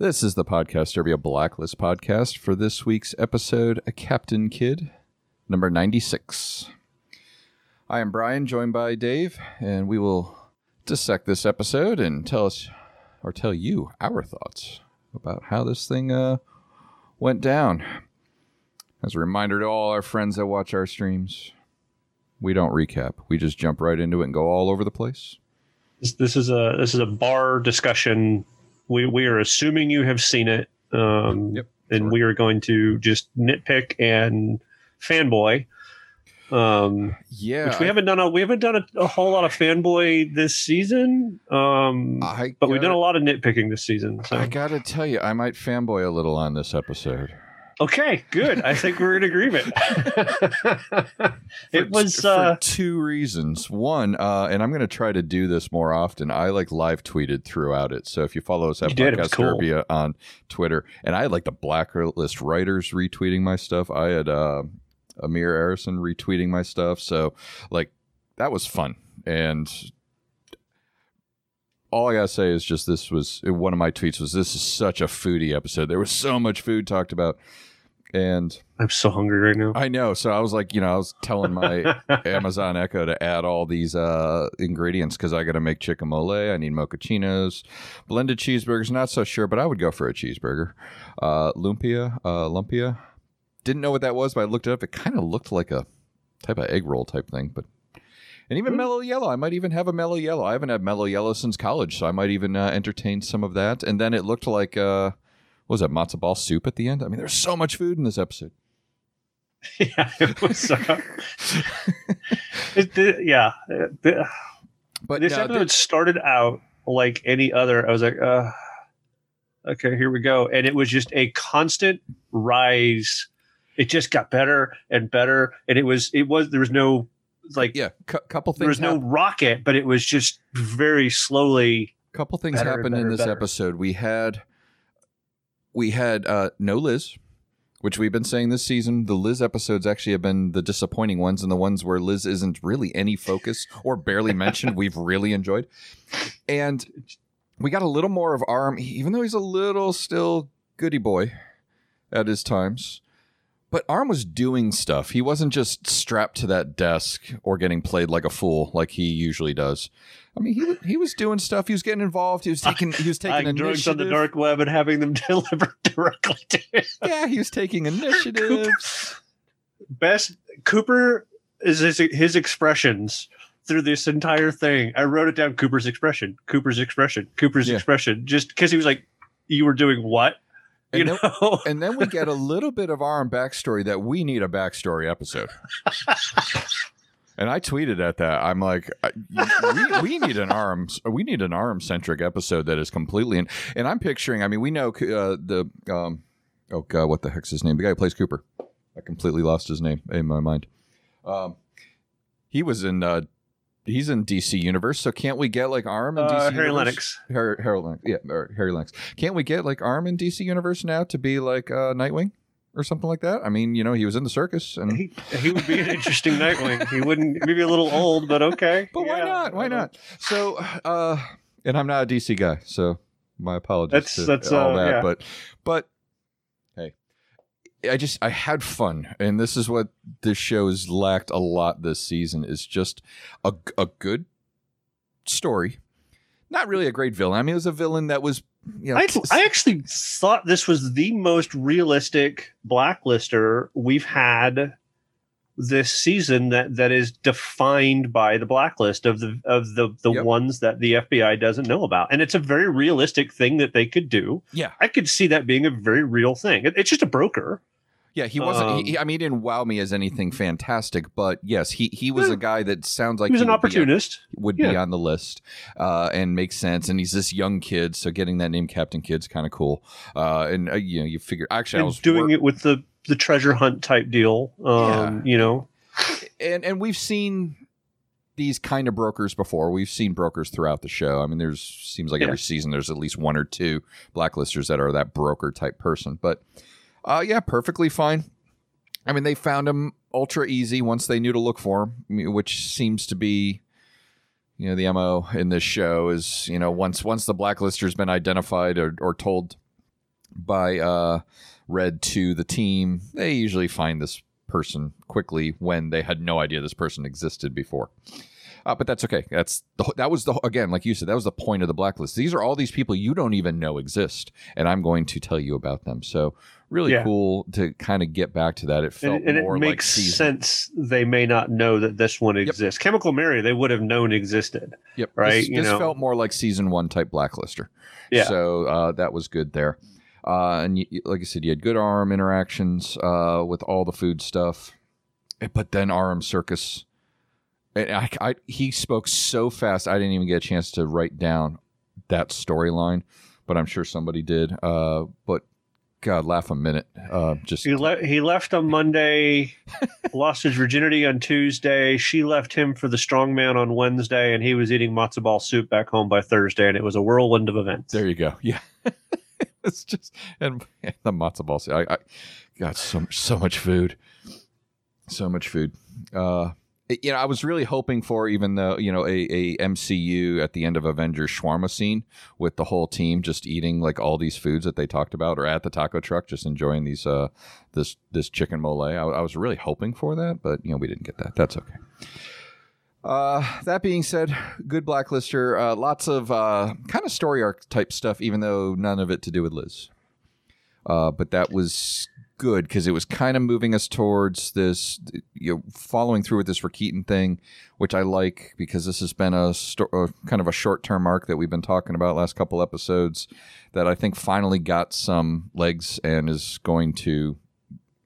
This is the Podcast Derby, a Blacklist podcast for this week's episode, A Captain Kidd, number 96. I am Brian, joined by Dave, and we will dissect this episode and tell us, or tell you, our thoughts about how this thing uh, went down. As a reminder to all our friends that watch our streams, we don't recap. We just jump right into it and go all over the place. This, this is a this is a bar discussion. We we are assuming you have seen it, um, Yep, and we are going to just nitpick and fanboy. Um, Yeah, which we haven't done a we haven't done a, a whole lot of fanboy this season. Um, I but we've done a lot of nitpicking this season. So I gotta tell you, I might fanboy a little on this episode. Okay, good. I think we're in agreement. it For- was for uh, two reasons. One, uh, and I'm going to try to do this more often. I like live tweeted throughout it. So if you follow us at You did, it Podcast cool. Uh, on Twitter, and I had like the blacklist writers retweeting my stuff. I had uh, Amir Arison retweeting my stuff. So like that was fun. And all I gotta say is just this was one of my tweets was this is such a foodie episode. There was so much food talked about. And I'm so hungry right now. I know. So I was like, you know, I was telling my Amazon Echo to add all these uh, ingredients because I got to make chicken mole. I need mochachinos, blended cheeseburgers. Not so sure, but I would go for a cheeseburger. Uh, lumpia, uh, lumpia. Didn't know what that was, but I looked it up. It kind of looked like a type of egg roll type thing, but. And even Hmm. mellow yellow. I might even have a mellow yellow. I haven't had mellow yellow since college, so I might even uh, entertain some of that. And then it looked like, uh, was that matzo ball soup at the end? I mean, there's so much food in this episode. yeah, it was. Uh, it, did- yeah, it- But this no, episode started out like any other. I was like, uh, okay, here we go, and it was just a constant rise. It just got better and better, and it was it was there was no like yeah, cou- couple things. there was no rocket, but it was just very slowly. couple things happened in this better. episode. We had we had uh, no Liz, which we've been saying this season. The Liz episodes actually have been the disappointing ones, and the ones where Liz isn't really any focus or barely mentioned. We've really enjoyed, and we got a little more of Aram, even though he's a little still goody boy at his times. But Aram was doing stuff. He wasn't just strapped to that desk or getting played like a fool like he usually does. I mean, he he was doing stuff. He was getting involved. He was taking he was taking Like drugs on the dark web and having them delivered directly to him. Yeah, he was taking initiatives. best Cooper is his, his expressions through this entire thing. I wrote it down. Cooper's expression. Cooper's expression. Cooper's Yeah. expression. Just because he was like, "You were doing what?" You And then, and then we get a little bit of our own backstory that we need a backstory episode. And I tweeted at that. I'm like, we, we need an Aram, we need an Aram centric episode that is completely. In, and I'm picturing. I mean, we know uh, the um, oh god, what the heck's his name? The guy who plays Cooper. I completely lost his name in my mind. Um, he was in. Uh, he's in DC Universe. So can't we get like Aram in DC? Uh, Harry Universe? Lennix. Harry, Harry Lennix. Yeah, Harry Lennix. Can't we get like Aram in DC Universe now to be like uh, Nightwing or something like that? I mean, you know, he was in the circus, and He, he would be an interesting Nightwing. He wouldn't maybe a little old, but okay. but why not? Why not? So, uh, and I'm not a DC guy, so my apologies. That's- to that's, all uh, that, yeah. but but hey, I just I had fun, and this is what this show has lacked a lot this season is just a a good story. Not really a great villain. I mean, it was a villain that was. You know, I, I actually thought this was the most realistic blacklister we've had this season that that is defined by the blacklist of the of the the Yep. ones that the FBI doesn't know about and it's a very realistic thing that they could do yeah, I could see that being a very real thing It- it's just a broker Yeah, he wasn't. Um, he, I mean, he didn't wow me as anything fantastic, but yes, he he was Yeah. a guy that sounds like he was an would be on- opportunist would be on the list uh, and makes sense. And he's this young kid, so getting that name Captain Kid's kind of cool. Uh, and uh, you know, you figure actually I was doing work- it with the the treasure hunt type deal um you know and and we've seen these kind of brokers before. We've seen brokers throughout the show. I mean, there's seems like Yeah. every season there's at least one or two blacklisters that are that broker type person. But uh, yeah, perfectly fine. I mean, they found him ultra easy once they knew to look for him, which seems to be you know the mo in this show is you know once once the blacklister's been identified or, or told by uh, Red to the team. They usually find this person quickly when they had no idea this person existed before. Uh, but that's okay. That's the, that was the again, like you said, that was the point of the blacklist. These are all these people you don't even know exist, and I'm going to tell you about them. So really Yeah. cool to kind of get back to that. It felt and, and it more like makes season. sense they may not know that this one exists chemical mary they would have known existed Yep. right, This, you this know. felt more like season one type blacklister. Yeah. So uh, that was good there. Uh, and you, like I said, you had good Aram interactions uh, with all the food stuff, but then Aram Circus. And I, I, he spoke so fast, I didn't even get a chance to write down that storyline, but I'm sure somebody did. Uh, but God, laugh a minute. Uh, just he, le- he left on monday lost his virginity on tuesday she left him for the strongman on wednesday and he was eating matzo ball soup back home by thursday and it was a whirlwind of events There you go. Yeah. it's just and the matzo balls. I, I got so so much food, so much food. Uh, you know, I was really hoping for even though you know a, a MCU at the end of Avengers shawarma scene with the whole team just eating like all these foods that they talked about, or at the taco truck just enjoying these uh this this chicken mole. I, I was really hoping for that, but you know we didn't get that. That's okay. Uh, that being said, good blacklister. Uh, lots of uh, kind of story arc type stuff, even though none of it to do with Liz. Uh, but that was good because it was kind of moving us towards this, you know, following through with this Rakitin thing, which I like because this has been a, sto- a kind of a short term arc that we've been talking about last couple episodes that I think finally got some legs and is going to,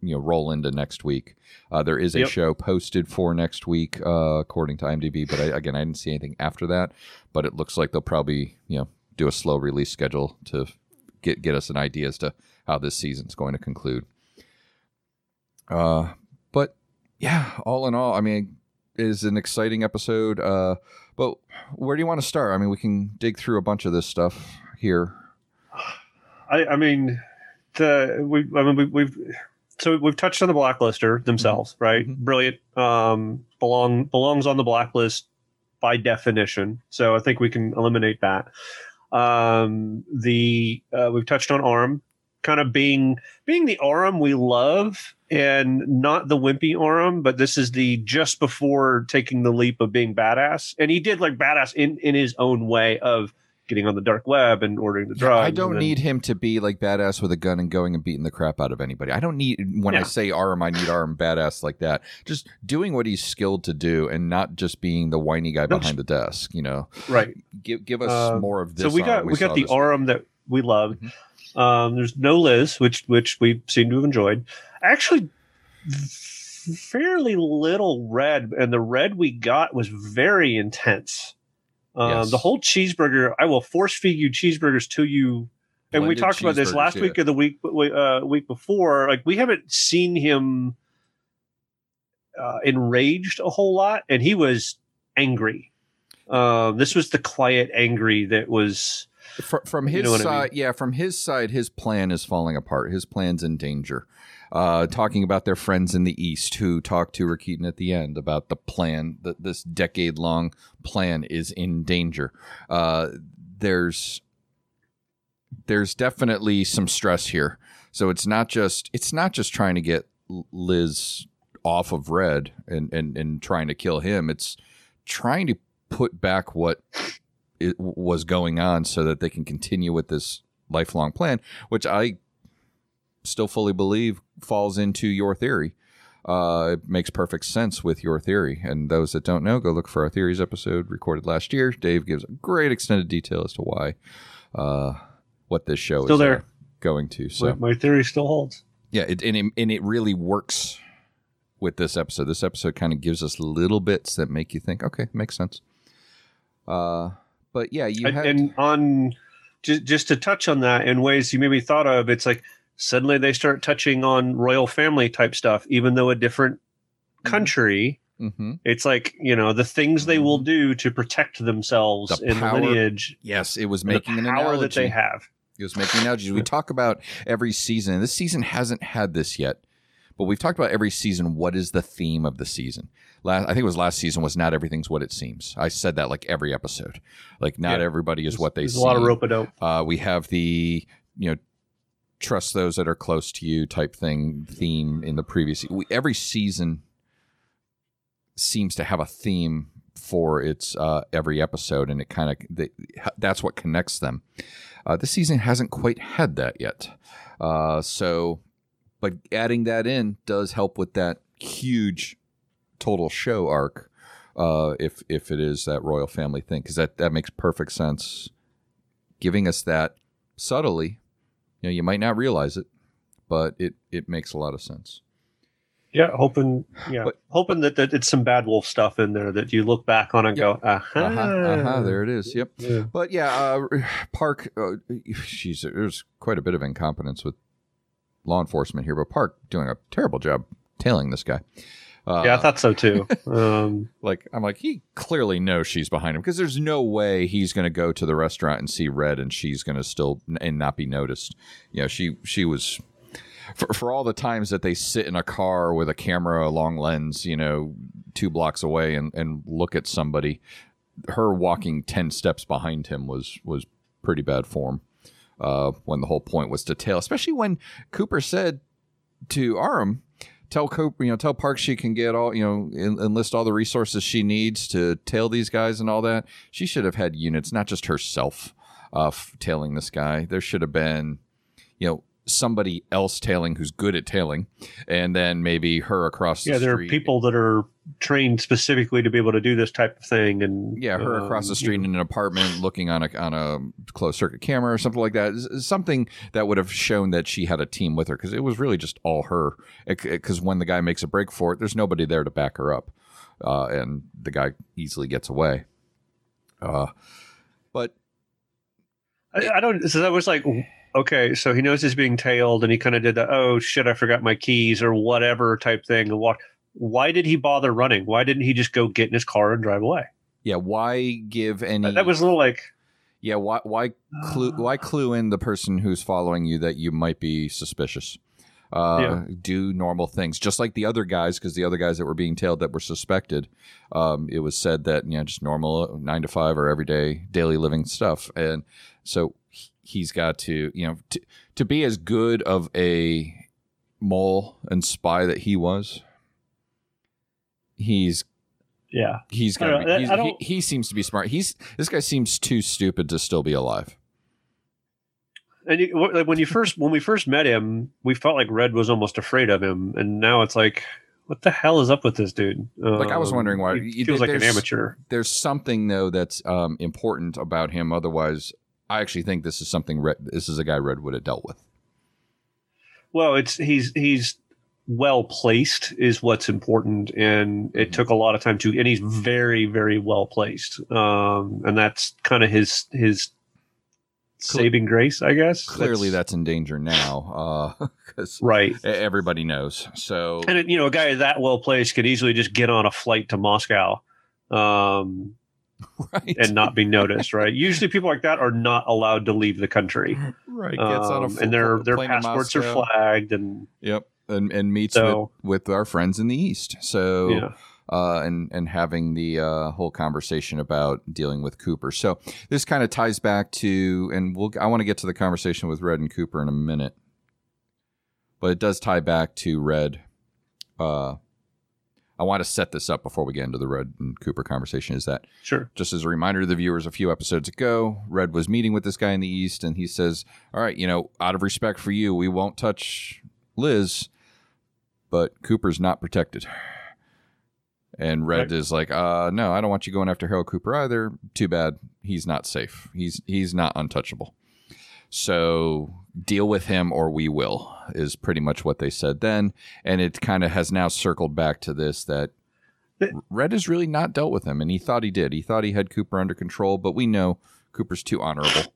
you know, roll into next week. Uh, there is a Yep. show posted for next week, uh, according to IMDb, but I, again, I didn't see anything after that. But it looks like they'll probably, you know, do a slow release schedule to get get us an idea as to how this season's going to conclude. Uh, but yeah, all in all, I mean, it is an exciting episode. Uh, but where do you want to start? I mean, we can dig through a bunch of this stuff here. I, I mean, the we I mean we, we've so we've touched on the blacklister themselves, right? Mhm. Brilliant. Um, belong belongs on the blacklist by definition. So I think we can eliminate that. Um, the uh, we've touched on Aram, kind of being being the Aram we love and not the wimpy Aram, but this is the just before taking the leap of being badass, and he did like badass in in his own way of getting on the dark web and ordering the drugs. I don't then- need him to be like badass with a gun and going and beating the crap out of anybody. I don't need when I say Aram, I need Aram badass like that. Just doing what he's skilled to do and not just being the whiny guy No, behind the desk. You know, right. give give us Uh, more of this. so we got Aram we, got the this week. Aram that we love. Mhm. Um, there's no Liz, which which we seem to have enjoyed. Actually, fairly little red, and the red we got was very intense. Um, Yes. The whole cheeseburger, I will force feed you cheeseburgers to you. And we talked about this last yeah. week or the week uh, week before. Like we haven't seen him uh, enraged a whole lot, and he was angry. Um, this was the quiet angry that was Fr- from You his know what I side, yeah, from his side, his plan is falling apart. His plan's in danger. Uh, talking about their friends in the East who talked to Rakitin at the end about the plan, that this decade long plan is in danger. Uh, there's there's definitely some stress here. So it's not just it's not just trying to get Liz off of Red and, and, and trying to kill him. It's trying to put back what it was going on so that they can continue with this lifelong plan, which I still fully believe falls into your theory. Uh, it makes perfect sense with your theory. And those that don't know, go look for our theories episode recorded last year. Dave gives a great extended detail as to why, uh, what this show Still is uh, there. going to. So my, my theory still holds. yeah, it, and it, and it really works with this episode. This episode kind of gives us little bits that make you think, okay, makes sense. Uh, but yeah, you had and on just just to touch on that in ways you maybe thought of, it's like suddenly they start touching on royal family type stuff, even though a different Mhm. country. Mhm. It's like you know the things they will do to protect themselves Mm-hmm. The in power- the lineage, yes, it was making the an power analogy. that they have. It was making analogies. We talk about every season, and this season hasn't had this yet, but we've talked about every season. What is the theme of the season? Last, I think it was last season was not everything's what it seems. I said that like every episode. Like not Yeah. everybody is what they There's seem. a lot of rope a dope. Uh, we have the you know trust those that are close to you type thing theme in the previous we, every season seems to have a theme for its uh, every episode and it kind of that's what connects them uh, this season hasn't quite had that yet uh, so but adding that in does help with that huge total show arc uh, if if it is that royal family thing because that that makes perfect sense giving us that subtly you know you might not realize it but it it makes a lot of sense yeah hoping yeah but, hoping that, that it's some bad wolf stuff in there that you look back on and yep. go uh-huh. uh-huh uh-huh there it is yep yeah. but yeah uh, park uh, she's there's quite a bit of incompetence with law enforcement here but park doing a terrible job tailing this guy uh, yeah, I thought so too. Um, like I'm like he clearly knows she's behind him because there's no way he's going to go to the restaurant and see Red and she's going to still and not be noticed. You know, she she was for, for all the times that they sit in a car with a camera, a long lens, you know, two blocks away and and look at somebody. Her walking ten steps behind him was was pretty bad form. Uh, when the whole point was to tail, especially when Cooper said to Aram, tell Cope, you know, tell Park she can get all, you know, enlist all the resources she needs to tail these guys and all that. She should have had units, not just herself, uh, tailing this guy. There should have been, you know, somebody else tailing who's good at tailing, and then maybe her across. Yeah, the there are people that are trained specifically to be able to do this type of thing, and yeah, her um, across the street in an apartment looking on a on a closed circuit camera or something like that. Something that would have shown that she had a team with her because it was really just all her. Because when the guy makes a break for it, there's nobody there to back her up, uh, and the guy easily gets away. Uh, but I, I don't. So that was like okay, so he knows he's being tailed, and he kind of did the oh shit, I forgot my keys or whatever type thing. And walk. Why did he bother running? Why didn't he just go get in his car and drive away? Yeah, why give any? That was a little like. Yeah, why why clue why clue in the person who's following you that you might be suspicious? Uh, yeah. do normal things, just like the other guys, because the other guys that were being tailed that were suspected, um, it was said that you know just normal nine to five or everyday daily living stuff, and so he's got to you know to, to be as good of a mole and spy that he was he's yeah he's got he, he seems to be smart he's this guy seems too stupid to still be alive and you, like when you first when we first met him we felt like red was almost afraid of him and now it's like what the hell is up with this dude? Like I was um, wondering why he feels like an amateur. There's something though that's um, important about him. Otherwise, I actually think this is something Red, this is a guy Red would have dealt with. Well, it's he's he's well placed is what's important, and it mm-hmm. took a lot of time to, and he's very very well placed, um, and that's kind of his his saving grace, I guess. Clearly, that's, that's in danger now, because uh, right, everybody knows. So, and you know, a guy that well placed could easily just get on a flight to Moscow. Um, right. and not be noticed. Right. Usually, people like that are not allowed to leave the country. Right. Um, and their their passports are flagged. And yep. And and meets so, with, with our friends in the east. So. Yeah. Uh, and and having the uh, whole conversation about dealing with Cooper. So this kind of ties back to, and we'll I want to get to the conversation with Red and Cooper in a minute, but it does tie back to Red uh, I want to set this up before we get into the Red and Cooper conversation. Is that sure? Just as a reminder to the viewers, a few episodes ago, Red was meeting with this guy in the East, and he says, "All right, you know, out of respect for you, we won't touch Liz, but Cooper's not protected." And Red right. is like, uh, no, I don't want you going after Harold Cooper either. Too bad. He's not safe. He's he's not untouchable. So deal with him or we will is pretty much what they said then. And it kind of has now circled back to this that red has really not dealt with him and he thought he did. He thought he had cooper under control but we know cooper's too honorable.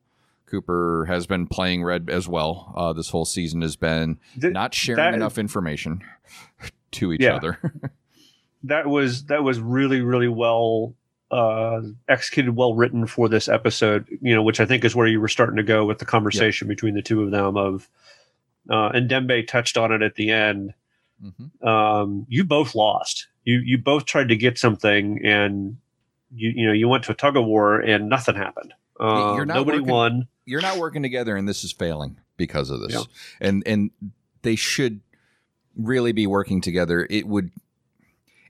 Cooper has been playing red as well uh, this whole season has been not sharing enough information to each yeah. other. That was that was really really well uh, executed, well written for this episode. You know, which I think is where you were starting to go with the conversation yep. between the two of them. Of uh, and Dembe touched on it at the end. Mm-hmm. Um, you both lost. You you both tried to get something, and you you know you went to a tug of war, and nothing happened. Uh, nobody working, won. You're not working together, and this is failing. because of this, Yeah. and and they should really be working together. It would,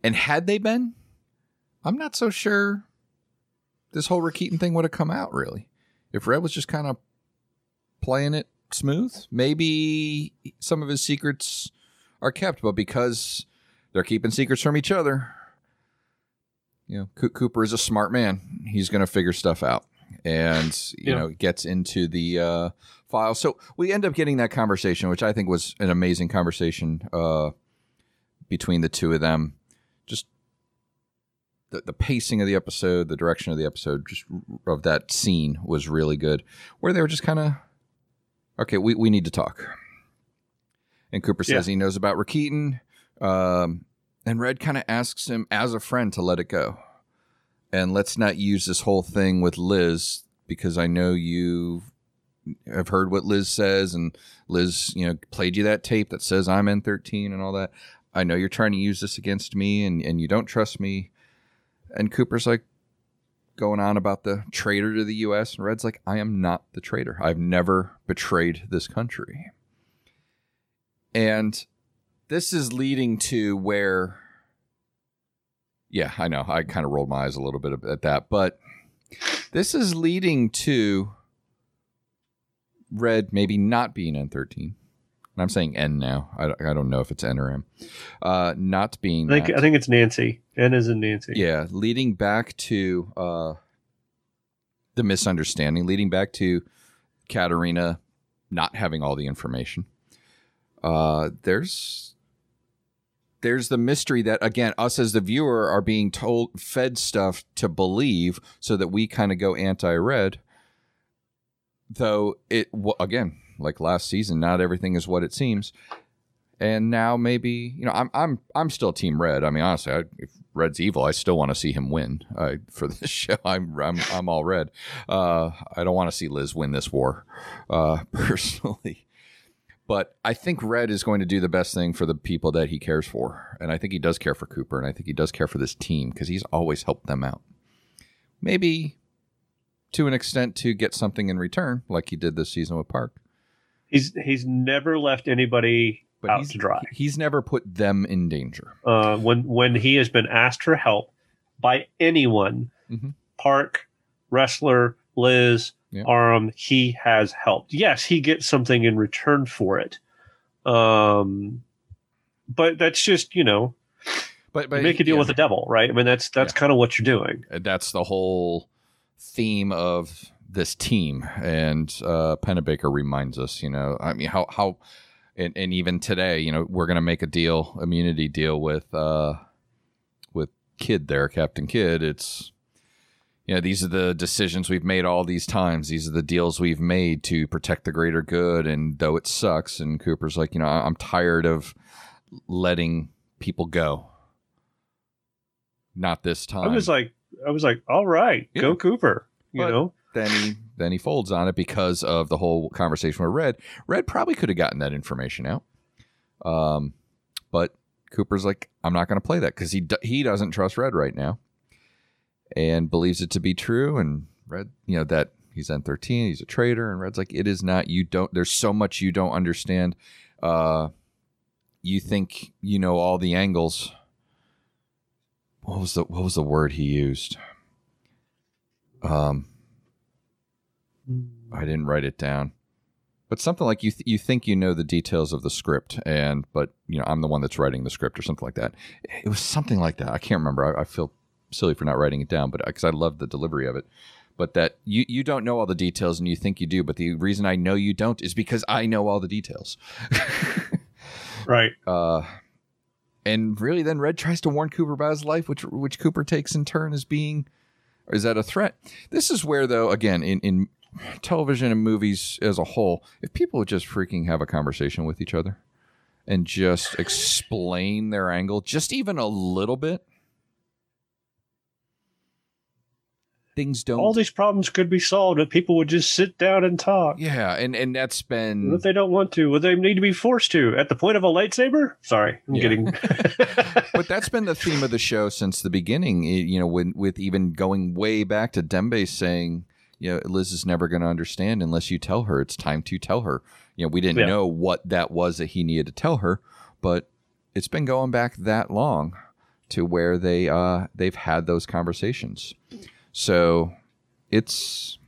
and had they been, I'm not so sure this whole Rakitin thing would have come out really. If Red was just kind of playing it smooth, maybe some of his secrets are kept, but because they're keeping secrets from each other, you know, Co- Cooper is a smart man. He's going to figure stuff out and, you Yeah. know, gets into the uh, file. So we end up getting that conversation, which I think was an amazing conversation uh, between the two of them. The, the pacing of the episode, the direction of the episode, just of that scene was really good. Where they were just kind of, okay, we, we need to talk. And Cooper says he knows about Rakitin. Um, and Red kind of asks him as a friend to let it go. And let's not use this whole thing with Liz because I know you have heard what Liz says and Liz, you know, played you that tape that says I'm N13 and all that. I know you're trying to use this against me and, and you don't trust me. And Cooper's like going on about the traitor to the US and Red's like, I am not the traitor. I've never betrayed this country. And this is leading to where yeah i know i kind of rolled my eyes a little bit at that but this is leading to red maybe not being n13 and i'm saying n now i, I don't know if it's n or m uh, not being I think that. I think it's Nancy. N is in Nancy. yeah leading back to uh, the misunderstanding leading back to katarina not having all the information uh, there's there's the mystery that again us as the viewer are being told fed stuff to believe so that we kind of go anti-red though it again like last season not everything is what it seems and now maybe you know i'm i'm i'm still team red i mean honestly I, if red's evil i still want to see him win I, for this show i'm i'm, I'm all red uh, i don't want to see liz win this war uh, personally but I think Red is going to do the best thing for the people that he cares for. And I think he does care for Cooper. And I think he does care for this team because he's always helped them out. Maybe to an extent to get something in return, like he did this season with Park. He's he's never left anybody But out he's, to dry. he's never put them in danger. Uh, when when he has been asked for help by anyone, Mhm. Park, Ressler, Liz, Yeah. Aram, he has helped. Yes, he gets something in return for it. Um, but that's just you know But, but make a deal yeah, with the devil, right? I mean that's that's kind of what you're doing. that's the whole theme of this team. And uh, Panabaker reminds us, you know, I mean, how, how, and, and even today, you know, we're going to make a deal, immunity deal with, uh, with Kid there, Captain Kid. It's, you know, these are the decisions we've made all these times. These are the deals we've made to protect the greater good. And though it sucks, and Cooper's like, you know, I'm tired of letting people go. Not this time I was like, I was like, all right, Yeah. go Cooper. You But- know, then he then he folds on it because of the whole conversation with Red. Red probably could have gotten that information out, um, but Cooper's like, I'm not going to play that because he he doesn't trust Red right now, and believes it to be true. And Red, you know that he's N13, he's a traitor, and Red's like, it is not. You don't. There's so much you don't understand. Uh, you think you know all the angles. What was the what was the word he used? Um, I didn't write it down, but something like you th- you think you know the details of the script, and but you know I'm the one that's writing the script or something like that. It was something like that. I can't remember. I, I feel silly for not writing it down, but because I love the delivery of it. But that you you don't know all the details and you think you do, but the reason I know you don't is because I know all the details. right? uh, and really, then Red tries to warn Cooper about his life, which which Cooper takes in turn as being is that a threat? This is where, though, again, in in television and movies as a whole, if people would just freaking have a conversation with each other and just explain their angle, just even a little bit, things don't. All these problems could be solved if people would just sit down and talk. yeah, and and that's What been if they don't want to? Would they need to be forced to at the point of a lightsaber? Sorry, I'm Yeah. getting. but that's been the theme of the show since the beginning. You know, when with even going way back to Dembe saying, you know, Liz is never going to understand unless you tell her. It's time to tell her. You know, we didn't Yeah. know what that was that he needed to tell her, but it's been going back that long to where they uh they've had those conversations. So it's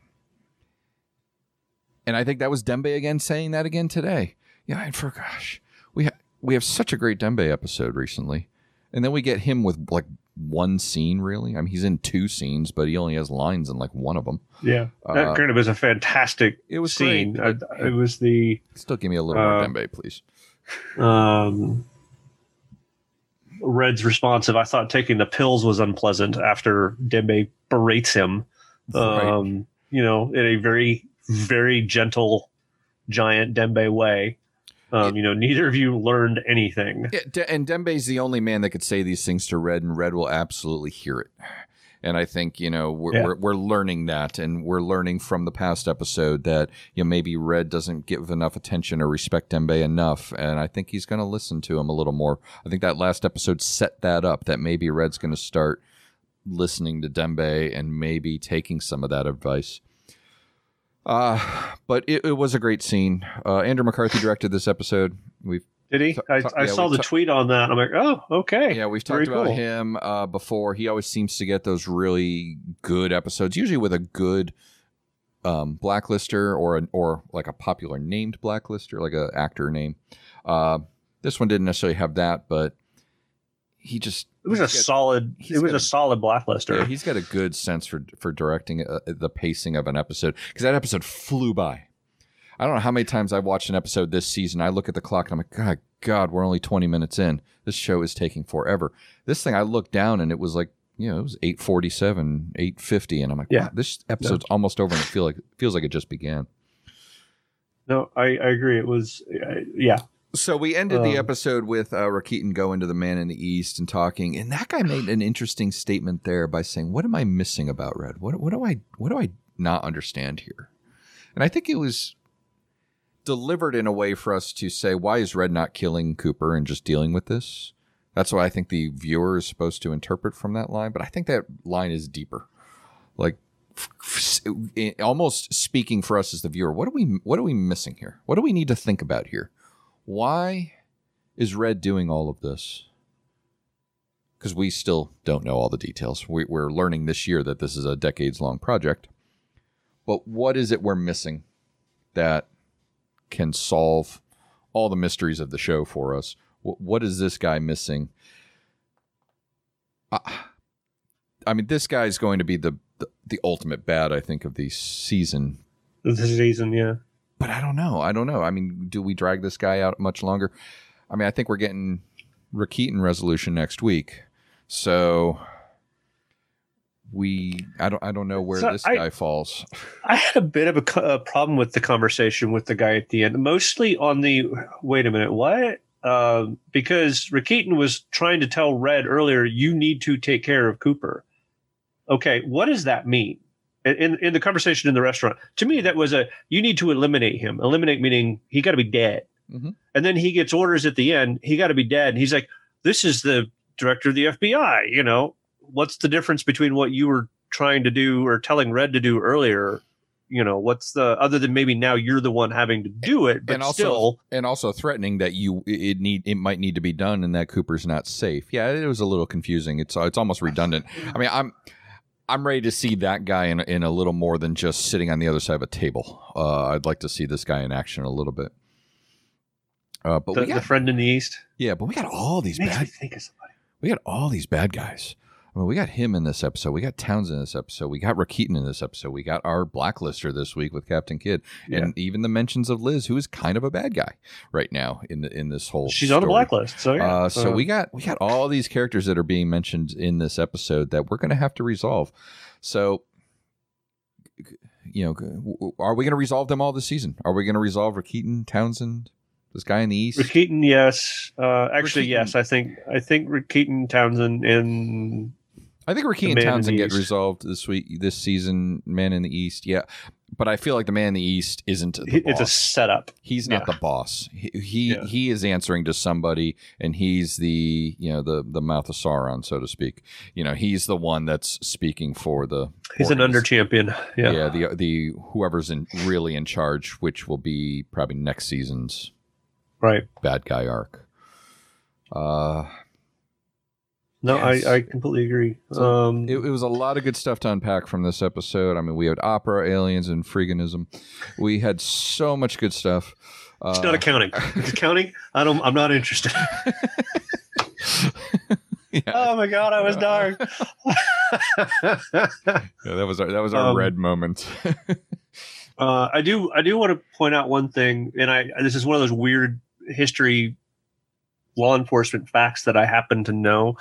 and I think that was Dembe again saying that again today. Yeah, and for gosh, we ha- we have such a great Dembe episode recently, and then we get him with like one scene really. I mean, he's in two scenes, but he only has lines in like one of them. Yeah, Uh, that granted was a fantastic It was scene. great. I- it was the Still give me a little more Uh, Dembe, please. um, Red's responsive. I thought taking the pills was unpleasant after Dembe berates him. Right. Um, You know, in a very very gentle, giant Dembe way. Um, you know, neither of you learned anything. Yeah, De- and Dembe's the only man that could say these things to Red, and Red will absolutely hear it. And I think you know we're, Yeah. we're we're learning that, and we're learning from the past episode that you know maybe Red doesn't give enough attention or respect Dembe enough, and I think he's going to listen to him a little more. I think that last episode set that up that maybe Red's going to start listening to Dembe and maybe taking some of that advice. Uh, but it, it was a great scene. Uh, Andrew McCarthy directed this episode. We've Did he? Ta- I, yeah, saw the ta- tweet on that. I'm like, oh, okay. Yeah, we've Very talked about cool. him uh, before. He always seems to get those really good episodes, usually with a good um, blacklister or an, or like a popular named blacklister, like a actor name. Uh, this one didn't necessarily have that, but he just It was a got- solid. It was a a- solid blacklister. yeah, he's got a good sense for for directing uh, the pacing of an episode because that episode flew by. I don't know how many times I've watched an episode this season. I look at the clock and I'm like, God, God, we're only 20 minutes in. This show is taking forever. This thing, I looked down and it was like, you know, it was 847, 850. And I'm like, Yeah. wow, this episode's almost over and it feel like, feels like it just began. no, I, I agree. It was, uh, yeah. So we ended the Um, episode with uh, Rakitin going to the man in the east and talking, and that guy made an interesting statement there by saying, "What am I missing about Red? What what do I what do I not understand here?" And I think it was delivered in a way for us to say, "Why is Red not killing Cooper and just dealing with this?" That's what I think the viewer is supposed to interpret from that line, but I think that line is deeper, like f- f- almost speaking for us as the viewer. What are we what are we missing here? What do we need to think about here? Why is Red doing all of this? Because we still don't know all the details. We, we're learning this year that this is a decades long project. But what is it we're missing that can solve all the mysteries of the show for us? What, what is this guy missing? I, I mean, this guy's going to be the, the the ultimate bad, I think, of the season The season, yeah. But I don't know. I don't know. I mean, do we drag this guy out much longer? I mean, I think we're getting Rakitin resolution next week, so we. I don't. I don't know where So this I- guy falls. I had a bit of a, co- a problem with the conversation with the guy at the end, mostly on the wait a minute, what? Um, because Rakitin was trying to tell Red earlier, you need to take care of Cooper. Okay, what does that mean? In, in, the conversation in the restaurant, to me, that was a you need to eliminate him. Eliminate meaning he got to be dead. Mhm. And then he gets orders at the end, he got to be dead. And he's like, this is the director of the FBI. You know, what's the difference between what you were trying to do or telling Red to do earlier? You know, what's the other than maybe now you're the one having to do it, but And also- still, And also threatening that you it need it might need to be done and that Cooper's not safe. Yeah, it was a little confusing. It's it's almost redundant. I mean, I'm I'm ready to see that guy in in a little more than just sitting on the other side of a table. Uh, I'd like to see this guy in action a little bit. Uh, but the, we got the friend in the East yeah, but we got all these makes bad think of somebody. we got all these bad guys. I mean, we got him in this episode. We got Townsend in this episode. We got Rakitin in this episode. We got our blacklister this week with Captain Kidd, and even the mentions of Liz, who is kind of a bad guy right now in the in this whole. She's on the story. blacklist, so yeah. Uh, so we got we got all these characters that are being mentioned in this episode that we're going to have to resolve. So, you know, are we going to resolve them all this season? Are we going to resolve Rakitin, Townsend, this guy in the east? Rakitin, yes. Uh, actually, yes. I think I think Rakitin, Townsend, and I think Rakitin and Townsend get East. resolved this week, this season. Man in the East, yeah. but I feel like the man in the East isn't. The He- it's a setup. He's not yeah. the boss. He he, Yeah. he is answering to somebody, and he's the you know the the mouth of Sauron, so to speak. You know, he's the one that's speaking for the. He's an under champion. Yeah. Yeah, the the whoever's in really in charge, which will be probably next season's Right. bad guy arc. Uh, No, Yes. I, I completely agree. So, um, it, it was a lot of good stuff to unpack from this episode. I mean, we had opera, aliens, and freeganism. We had so much good stuff. Uh, it's not accounting. It's accounting. I don't. I'm not interested. yeah, oh my god, I was dark. yeah, that was our, that was our Um, red moment. Uh, I do. I do want to point out one thing, and I this is one of those weird history law enforcement facts that I happen to know,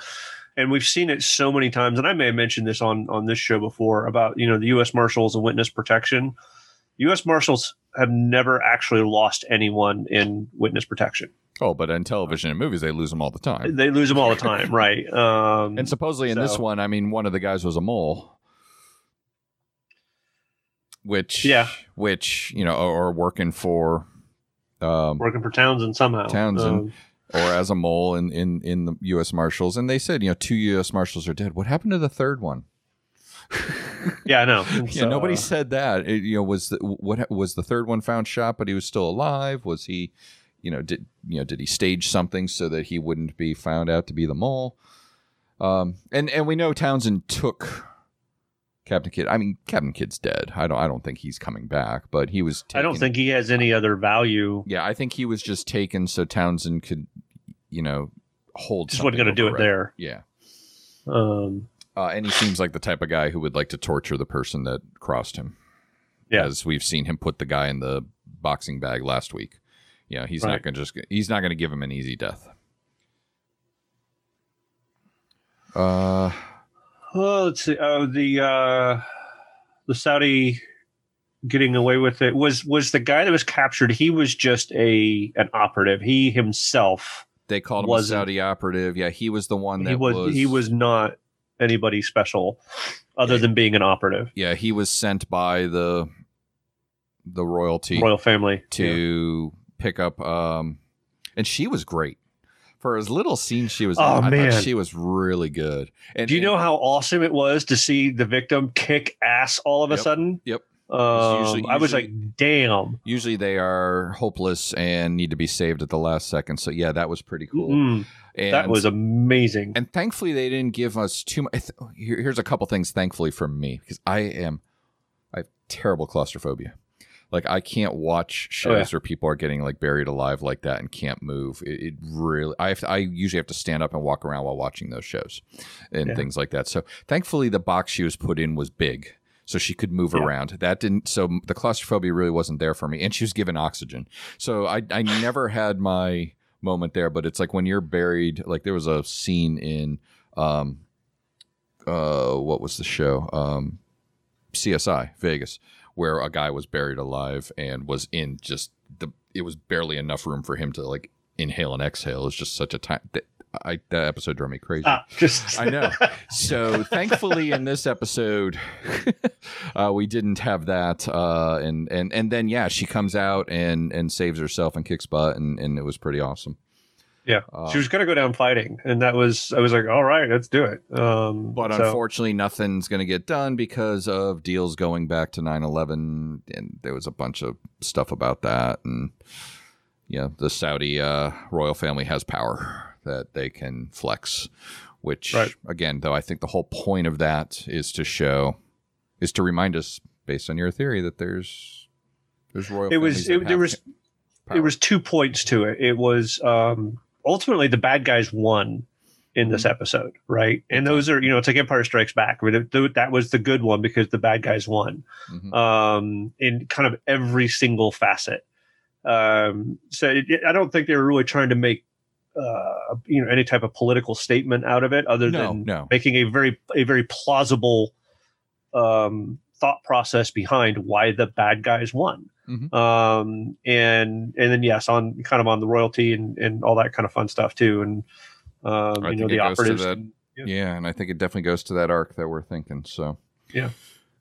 and we've seen it so many times. And I may have mentioned this on on this show before about you know the U.S. Marshals and witness protection. U.S. Marshals have never actually lost anyone in witness protection. oh, but in television and movies, they lose them all the time. They lose them all the time, right? Um, And supposedly in this one, I mean, one of the guys was a mole. Which, Yeah. which you know, or, or working for, um, working for Townsend somehow. Townsend. Um, or as a mole in, in in the U.S. Marshals, and they said, you know, two U.S. Marshals are dead. What happened to the third one? yeah, I know. Yeah, so, nobody uh, said that. It, you know, was the, what was the third one found shot, but he was still alive? Was he, you know, did you know did he stage something so that he wouldn't be found out to be the mole? Um, and and we know Townsend took Captain Kidd. I mean, Captain Kidd's dead. I don't I don't think he's coming back, but he was. Taken, I don't think he has any other value. Yeah, I think he was just taken so Townsend could, you know, hold. Just wasn't going to do it there. Yeah. Um, Uh, and he seems like the type of guy who would like to torture the person that crossed him. Yeah. As we've seen him put the guy in the boxing bag last week. Yeah, he's not going to just he's not going to give him an easy death. Uh well, let's see. Oh, the uh, the Saudi getting away with it was was the guy that was captured. He was just a an operative. He himself. they called him a Saudi operative. Yeah, he was the one that He was, he was not anybody special, other Yeah. than being an operative. Yeah, he was sent by the the royalty Royal family. Yeah. to pick up um and she was great. For as little scene she was Oh, in, I man. she was really good. And Do you know how awesome it was to see the victim kick ass all of a Yep. sudden? Yep. Um, usually- I was like, damn. usually they are hopeless and need to be saved at the last second. So yeah, that was pretty cool. Mm, And that was amazing. and thankfully they didn't give us too much. Here, here's a couple things thankfully for me because I am I have terrible claustrophobia. Like I can't watch shows Oh, yeah. where people are getting like buried alive like that and can't move. It, it really I have to, I usually have to stand up and walk around while watching those shows and Yeah. things like that. So thankfully the box she was put in was big. So she could move Yeah. around. That didn't. So the claustrophobia really wasn't there for me, and she was given oxygen. So I, I never had my moment there. But it's like when you're buried. Like there was a scene in, um, uh, what was the show? Um, CSI Vegas, where a guy was buried alive and was in just the. It was barely enough room for him to like inhale and exhale. It's just such a time. That, I that episode drove me crazy. Ah, just I know. So thankfully, in this episode, uh, we didn't have that, uh, and and and then yeah, she comes out and and saves herself and kicks butt, and and it was pretty awesome. Yeah, Uh, she was gonna go down fighting, and that was I was like, all right, let's do it. Um, But so- unfortunately, nothing's going to get done because of deals going back to 9 11. And there was a bunch of stuff about that. And, yeah, the Saudi uh, royal family has power that they can flex, which, Right. again, though, I think the whole point of that is to show, is to remind us, based on your theory, that there's, there's royal it was it, there was power. there was two points to it. It was um, ultimately the bad guys won in this Mm-hmm. episode, right? And those are you know it's like Empire Strikes Back. I mean, th- that was the good one because the bad guys won Mhm. um, in kind of every single facet. Um, so it, I don't think they were really trying to make uh, you know any type of political statement out of it, other No, than no. making a very a very plausible um, thought process behind why the bad guys won. Mhm. Um, and and then yes, on kind of on the royalty and and all that kind of fun stuff too, and um, you know the it goes to operatives. that- and- Yeah. Yeah, and I think it definitely goes to that arc that we're thinking. So Yeah.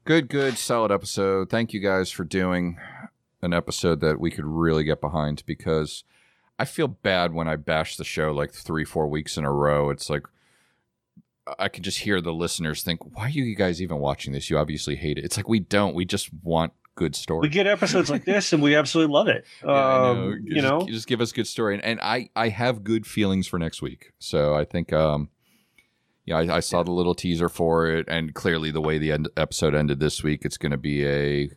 Good, good, solid episode. Thank you guys for doing an episode that we could really get behind because I feel bad when I bash the show like three, four weeks in a row. It's like I can just hear the listeners think, "Why are you guys even watching this? You obviously hate it." It's like we don't. We just want good story. We get episodes like this, and we absolutely love it. Yeah, I know. Um, you just, know, just give us good story, and, and I I have good feelings for next week. So I think, um, yeah, I, I saw the little teaser for it, and clearly the way the end, episode ended this week, it's going to be a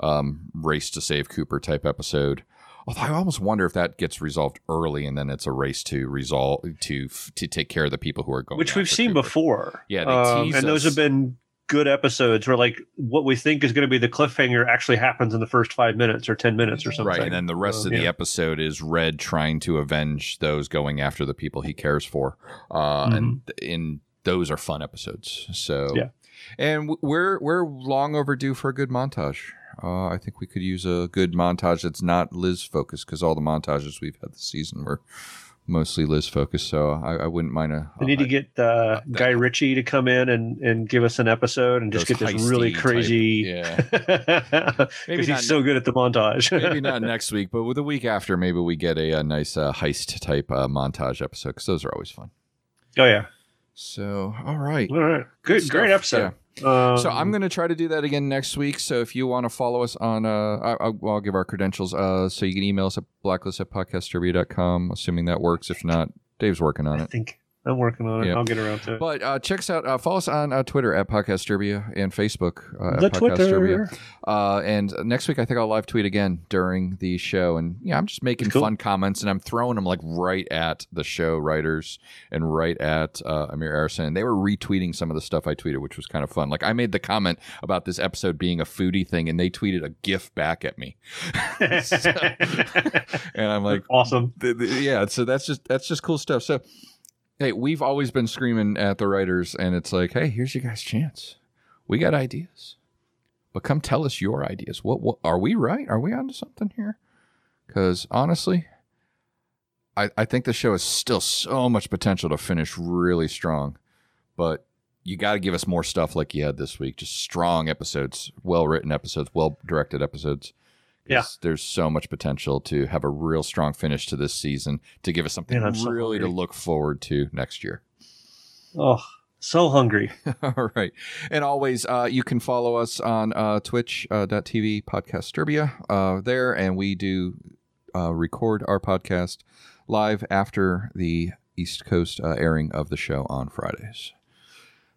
um, race to save Cooper type episode. Although I almost wonder if that gets resolved early, and then it's a race to resolve to to take care of the people who are going. which we've seen Cooper. before. Yeah, they Um, tease and those have been good episodes where like what we think is going to be the cliffhanger actually happens in the first five minutes or ten minutes or something. Right, and then the rest Uh, of the yeah. episode is Red trying to avenge those going after the people he cares for, uh, Mm-hmm. and in those are fun episodes. So, Yeah. and we're we're long overdue for a good montage. Uh, I think we could use a good montage that's not Liz focused because all the montages we've had this season were mostly Liz focused. So I, I wouldn't mind a. They need to get uh, Guy Ritchie to come in and, and give us an episode and just get this really heisty type- crazy. yeah. because Maybe he's so good at the montage. maybe not next week, but with the week after, maybe we get a, a nice uh, heist type uh, montage episode because those are always fun. oh yeah. So, all right. All right. Good. Good great episode. Um, So I'm going to try to do that again next week. So if you want to follow us on, uh, I, I, well, I'll give our credentials. Uh, so you can email us at blacklist at podcastdisturbia.com, assuming that works. If not, Dave's working on I it. think I'm working on it. Yeah. I'll get around to it. But uh, check us out. Uh, follow us on uh, Twitter at Podcast Disturbia and Facebook uh, the at Twitter. Uh, and next week, I think I'll live tweet again during the show. And yeah, I'm just making Cool. fun comments and I'm throwing them like right at the show writers and right at uh, Amir Arison. And they were retweeting some of the stuff I tweeted, which was kind of fun. Like I made the comment about this episode being a foodie thing, and they tweeted a GIF back at me. And I'm like, awesome. th- th- yeah so that's just that's just cool stuff so hey we've always been screaming at the writers and it's like hey here's your guys chance. We got ideas. But come tell us your ideas. What, what are we right? Are we onto something here? Because honestly I, I think the show has still so much potential to finish really strong but you got to give us more stuff like you had this week. Just strong episodes well written episodes well directed episodes 'Cause there's so much potential to have a real strong finish to this season to give us something Man, I'm so really to look forward to next year. Oh, so hungry. All right. And always, uh, you can follow us on uh, twitch.tv podcast Disturbia uh, there, and we do uh, record our podcast live after the East Coast uh, airing of the show on Fridays.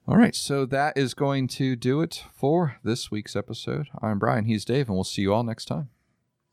All right, so that is going to do it for this week's episode. I'm Brian, he's Dave, and we'll see you all next time.